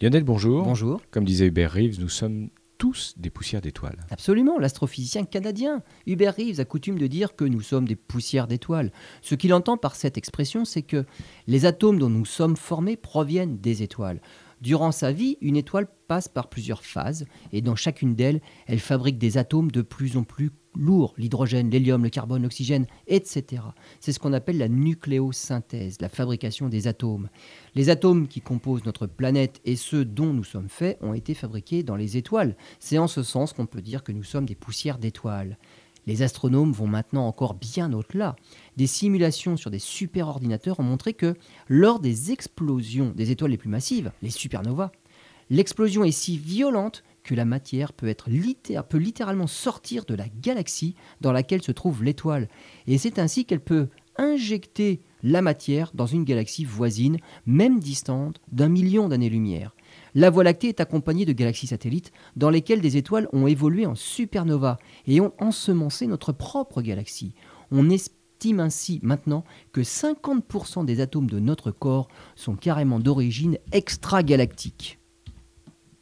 Lionel, bonjour. Bonjour. Comme disait Hubert Reeves, nous sommes tous des poussières d'étoiles. Absolument, l'astrophysicien canadien Hubert Reeves a coutume de dire que nous sommes des poussières d'étoiles. Ce qu'il entend par cette expression, c'est que les atomes dont nous sommes formés proviennent des étoiles. Durant sa vie, une étoile passe par plusieurs phases, et dans chacune d'elles, elle fabrique des atomes de plus en plus lourds, l'hydrogène, l'hélium, le carbone, l'oxygène, etc. C'est ce qu'on appelle la nucléosynthèse, la fabrication des atomes. Les atomes qui composent notre planète et ceux dont nous sommes faits ont été fabriqués dans les étoiles. C'est en ce sens qu'on peut dire que nous sommes des poussières d'étoiles. Les astronomes vont maintenant encore bien au-delà. Des simulations sur des superordinateurs ont montré que lors des explosions des étoiles les plus massives, les supernovas, l'explosion est si violente la matière peut littéralement sortir de la galaxie dans laquelle se trouve l'étoile. Et c'est ainsi qu'elle peut injecter la matière dans une galaxie voisine, même distante d'un million d'années-lumière. La Voie lactée est accompagnée de galaxies satellites dans lesquelles des étoiles ont évolué en supernova et ont ensemencé notre propre galaxie. On estime ainsi maintenant que 50% des atomes de notre corps sont carrément d'origine extragalactique.